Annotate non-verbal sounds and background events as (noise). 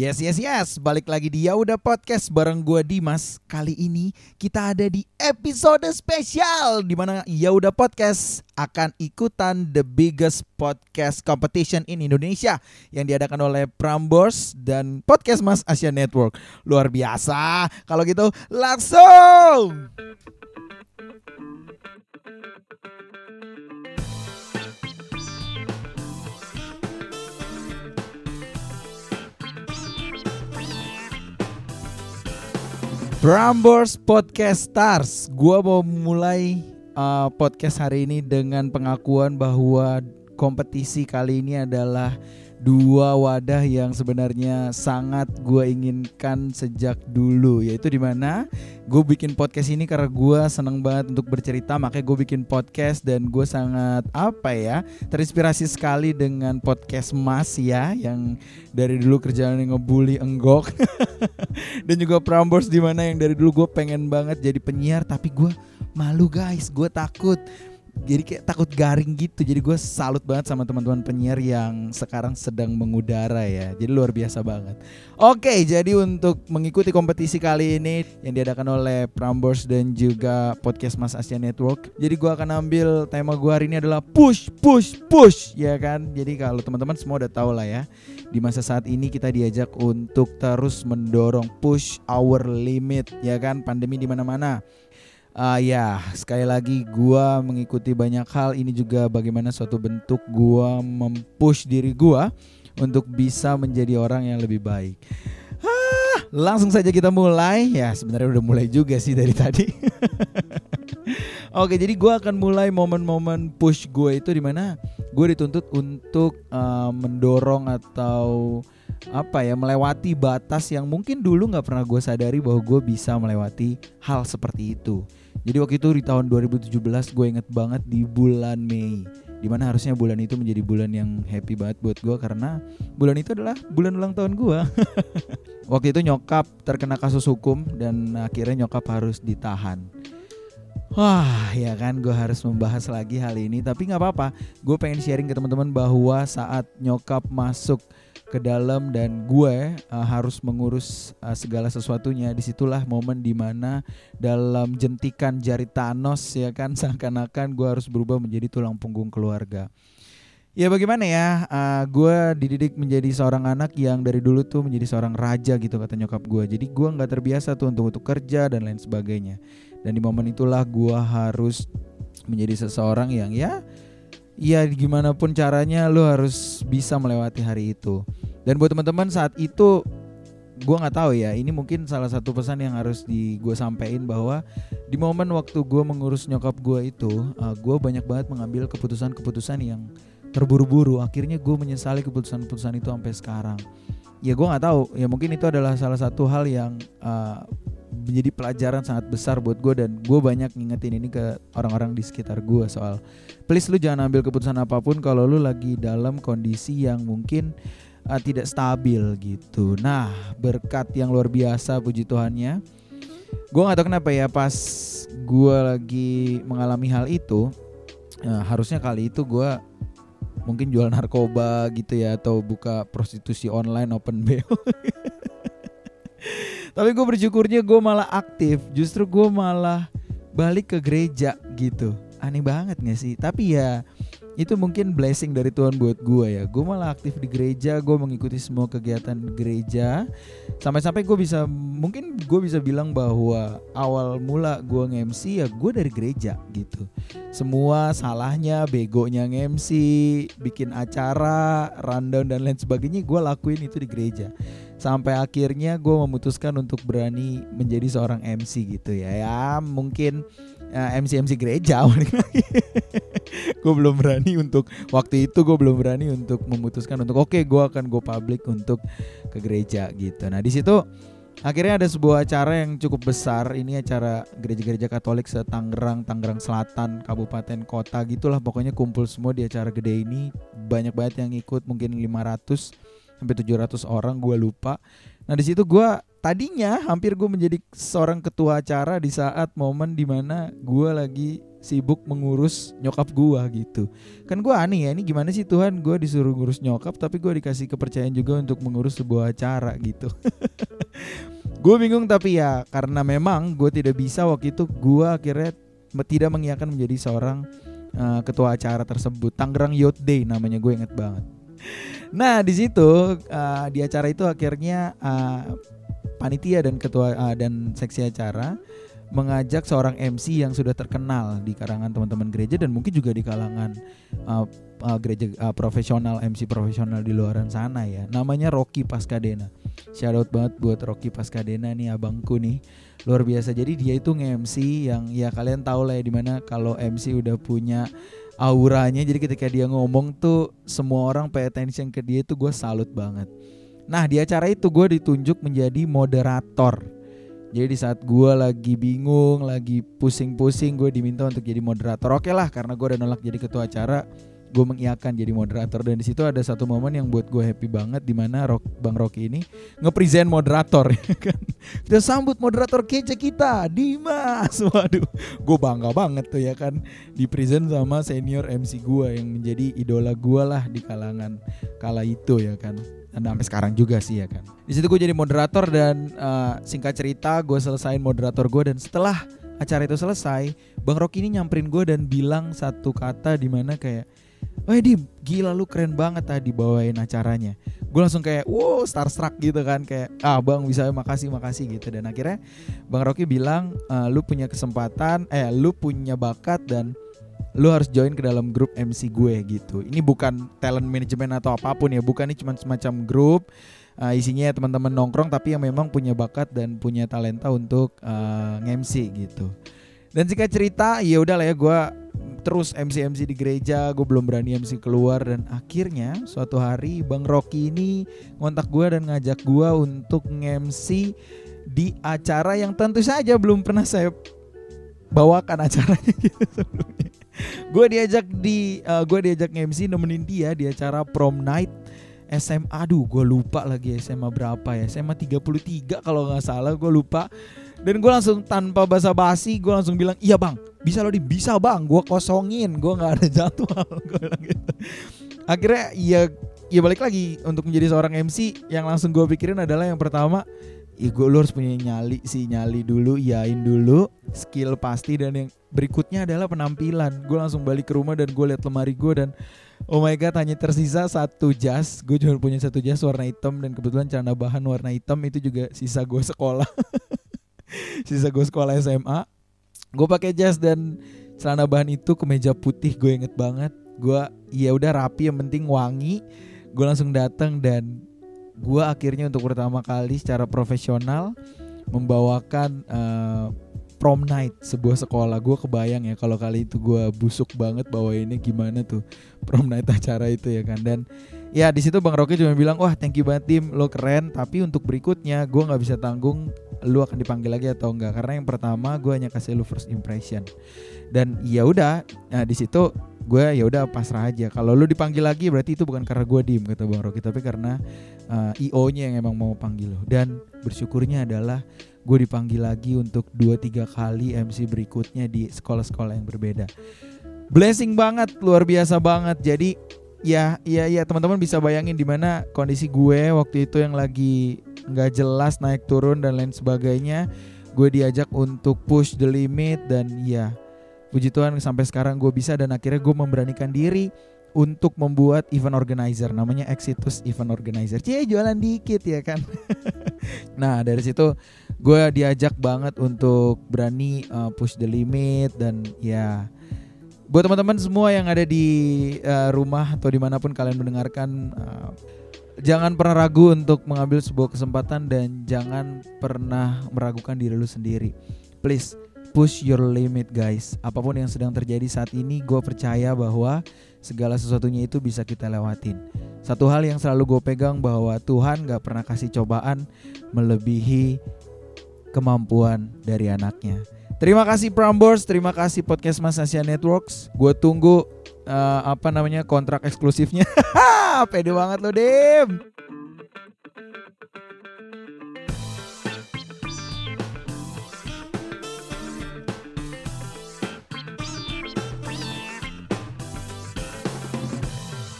Yes, yes, yes. Balik lagi di Ya Udah Podcast bareng gue Dimas. Kali ini kita ada di episode spesial di mana Ya Udah Podcast akan ikutan the biggest podcast competition in Indonesia yang diadakan oleh Prambors dan Podcast Mas Asia Network. Luar biasa. Kalau gitu langsung. Prambors Podcast Stars. Gua mau mulai uh, podcast hari ini dengan pengakuan bahwa kompetisi kali ini adalah dua wadah yang sebenarnya sangat gue inginkan sejak dulu yaitu di mana gue bikin podcast ini karena gue seneng banget untuk bercerita makanya gue bikin podcast dan gue sangat apa ya terinspirasi sekali dengan podcast Mas ya yang dari dulu kerjaan ngebully enggok. (laughs) Dan juga Prambors di mana yang dari dulu gue pengen banget jadi penyiar tapi gue malu guys. Gue takut jadi kayak takut garing gitu. Jadi gue salut banget sama teman-teman penyiar yang sekarang sedang mengudara ya. Jadi luar biasa banget. Oke jadi untuk mengikuti kompetisi kali ini yang diadakan oleh Prambors dan juga podcast Mas Asia Network jadi gue akan ambil tema gue hari ini adalah push push push ya kan? Jadi kalau teman-teman semua udah tahu lah ya di masa saat ini kita diajak untuk terus mendorong push our limit ya kan? Pandemi di mana-mana Uh, ya, sekali lagi gua mengikuti banyak hal ini juga bagaimana suatu bentuk gua mempush diri gua untuk bisa menjadi orang yang lebih baik. Ah, langsung saja kita mulai. Ya, sebenarnya udah mulai juga sih dari tadi. (laughs) Oke, jadi gua akan mulai momen-momen push gue itu di mana gue dituntut untuk uh, mendorong atau apa ya melewati batas yang mungkin dulu nggak pernah gue sadari bahwa gue bisa melewati hal seperti itu. Jadi waktu itu di tahun 2017 gue inget banget di bulan Mei. Di mana harusnya bulan itu menjadi bulan yang happy banget buat gue Karena bulan itu adalah bulan ulang tahun gue (laughs) Waktu itu nyokap terkena kasus hukum Dan akhirnya nyokap harus ditahan. Wah ya kan gue harus membahas lagi hal ini Tapi gak apa-apa. Gue pengen sharing ke teman-teman bahwa saat nyokap masuk ke dalam dan gue uh, harus mengurus uh, segala sesuatunya. Di situlah momen di mana dalam jentikan jari Thanos ya kan (laughs) seakan-akan gue harus berubah menjadi tulang punggung keluarga. Ya bagaimana ya? Uh, gue dididik menjadi seorang anak yang dari dulu tuh menjadi seorang raja gitu kata nyokap gue. Jadi gue nggak terbiasa tuh untuk untuk kerja dan lain sebagainya. Dan di momen itulah gue harus menjadi seseorang yang ya ya gimana pun caranya lo harus bisa melewati hari itu. Dan buat teman-teman saat itu gue nggak tahu ya ini mungkin salah satu pesan yang harus di gue sampaikan bahwa di momen waktu gue mengurus nyokap gue itu uh, gue banyak banget mengambil keputusan-keputusan yang terburu-buru. Akhirnya gue menyesali keputusan-keputusan itu sampai sekarang. Ya gue nggak tahu. Ya mungkin itu adalah salah satu hal yang uh, menjadi pelajaran sangat besar buat gue dan gue banyak ngingetin ini ke orang-orang di sekitar gue soal please lu jangan ambil keputusan apa pun kalau lu lagi dalam kondisi yang mungkin uh, tidak stabil gitu. Nah berkat yang luar biasa puji Tuhannya, gue nggak tahu kenapa ya pas gue lagi mengalami hal itu, uh, harusnya kali itu gue mungkin jual narkoba gitu ya atau buka prostitusi online open (laughs) BO. Tapi gue bersyukurnya gue malah aktif. Justru gue malah balik ke gereja gitu. Aneh banget gak sih? Tapi ya itu mungkin blessing dari Tuhan buat gue ya. Gue malah aktif di gereja, gue mengikuti semua kegiatan gereja. Sampai-sampai gue bisa, mungkin gue bisa bilang bahwa awal mula gue nge-MC ya gue dari gereja gitu. Semua salahnya, begonya nge-MC, bikin acara, rundown dan lain sebagainya gue lakuin itu di gereja sampai akhirnya gue memutuskan untuk berani menjadi seorang MC gitu ya. Ya mungkin ya, MC MC gereja. (laughs) Gue belum berani untuk waktu itu gue belum berani untuk memutuskan untuk oke okay, gue akan go public untuk ke gereja gitu. Nah di situ akhirnya ada sebuah acara yang cukup besar. Ini acara gereja-gereja Katolik setanggerang Tangerang Selatan kabupaten kota gitulah. Pokoknya kumpul semua di acara gede ini. Banyak banget yang ikut mungkin 500 sampai 700 orang gue lupa. Nah di situ gue tadinya hampir gue menjadi seorang ketua acara di saat momen di mana gue lagi sibuk mengurus nyokap gue gitu. Kan gue aneh ya ini gimana sih Tuhan? Gue disuruh ngurus nyokap tapi gue dikasih kepercayaan juga untuk mengurus sebuah acara gitu. (laughs) Gue bingung tapi ya karena memang gue tidak bisa waktu itu gue akhirnya tidak mengiakan menjadi seorang uh, ketua acara tersebut. Tangerang Youth Day namanya gue inget banget nah di situ uh, di acara itu akhirnya uh, panitia dan ketua uh, dan seksi acara mengajak seorang MC yang sudah terkenal di kalangan teman-teman gereja dan mungkin juga di kalangan uh, uh, gereja uh, profesional MC profesional di luaran sana ya. Namanya Rocky Paskadena. Shout out banget buat Rocky Paskadena nih abangku nih. Luar biasa. Jadi dia itu nge-MC yang ya kalian tahu lah ya di mana kalau MC udah punya auranya jadi ketika dia ngomong tuh semua orang pay attention ke dia itu gue salut banget. Nah di acara itu gue ditunjuk menjadi moderator. Jadi di saat gue lagi bingung, lagi pusing-pusing, gue diminta untuk jadi moderator. Oke lah, karena gue udah nolak jadi ketua acara, gue mengiakan jadi moderator. Dan di situ ada satu momen yang buat gue happy banget, di mana Rock, Bang Rocky ini ngepresent moderator. (laughs) Ya kan? Kita sambut moderator kece kita, Dimas. (laughs) Waduh, gue bangga banget tuh ya kan, di present sama senior MC gue yang menjadi idola gue lah di kalangan kala itu ya kan dan sampai sekarang juga sih ya kan. Di situ gue jadi moderator dan uh, singkat cerita gue selesain moderator gue dan setelah acara itu selesai, Bang Rocky ini nyamperin gue dan bilang satu kata di mana kayak, Wah di gila lu keren banget tadi bawain acaranya. Gue langsung kayak wow starstruck gitu kan kayak ah bang bisa makasih makasih gitu dan akhirnya bang Rocky bilang uh, lu punya kesempatan eh lu punya bakat dan lu harus join ke dalam grup MC gue gitu. Ini bukan talent management atau apa pun ya, bukan ini cuma semacam grup uh, isinya teman-teman nongkrong tapi yang memang punya bakat dan punya talenta untuk uh, MC gitu. Dan jika cerita, ya udahlah ya gue terus MC MC di gereja, gue belum berani MC keluar dan akhirnya suatu hari Bang Rocky ini ngontak gue dan ngajak gue untuk MC di acara yang tentu saja belum pernah saya bawakan acaranya gitu gue diajak di uh, eh, gue diajak MC nemenin dia di acara prom night SMA aduh gue lupa lagi SMA berapa ya. SMA 33 kalau nggak salah gue lupa dan gue langsung tanpa basa-basi gue langsung bilang iya bang. Bisa loh di bisa bang. Gue kosongin. Gue nggak ada jadwal. (laughs) Gue bilang gitu. Akhirnya ya ya balik lagi untuk menjadi seorang MC yang langsung gue pikirin adalah yang pertama ya gue lu harus punya nyali sih. Nyali dulu yain dulu. Skill pasti. Dan yang berikutnya adalah penampilan. Gue langsung balik ke rumah dan gue liat lemari gue dan oh my god hanya tersisa satu jas. Gue cuma punya satu jas warna hitam dan kebetulan celana bahan warna hitam. Itu juga sisa gue sekolah (laughs) (laughs) sisa gue sekolah SMA gue pakai jas dan celana bahan itu kemeja putih gue inget banget. Gue ya udah rapi yang penting wangi. Gue langsung datang dan gue akhirnya untuk pertama kali secara profesional membawakan uh, prom night sebuah sekolah. Gue kebayang ya kalau kali itu gue busuk banget bawa ini gimana tuh prom night acara itu ya kan. Dan ya di situ bang Rocky cuma bilang wah thank you banget tim lo keren. Tapi untuk berikutnya gue nggak bisa tanggung lu akan dipanggil lagi atau enggak karena yang pertama gue hanya kasih lu first impression. Dan ya udah nah di situ gue ya udah pasrah aja. Kalau lu dipanggil lagi berarti itu bukan karena gue diem kata bang Rocky tapi karena uh, eh, io nya yang emang mau panggil lo dan bersyukurnya adalah gue dipanggil lagi untuk 2-3 kali MC berikutnya di sekolah-sekolah yang berbeda. Blessing banget luar biasa banget. Jadi ya ya ya teman-teman bisa bayangin di mana kondisi gue waktu itu yang lagi nggak jelas naik turun dan lain sebagainya gue diajak untuk push the limit dan ya puji Tuhan sampai sekarang gue bisa dan akhirnya gue memberanikan diri untuk membuat event organizer namanya Exitus Event Organizer. Cie jualan dikit ya kan. (laughs) nah dari situ gue diajak banget untuk berani uh, push the limit dan ya buat teman-teman semua yang ada di uh, rumah atau di mana pun kalian mendengarkan uh, jangan pernah ragu untuk mengambil sebuah kesempatan dan jangan pernah meragukan diri lu sendiri. Please push your limit guys. Apa pun yang sedang terjadi saat ini, gue percaya bahwa segala sesuatunya itu bisa kita lewatin. Satu hal yang selalu gue pegang bahwa Tuhan gak pernah kasih cobaan melebihi kemampuan dari anaknya. Terima kasih Prambors, terima kasih podcast Mas Asia Networks. Gue tunggu uh, apa namanya kontrak eksklusifnya. (laughs) Pede banget lo, Dim.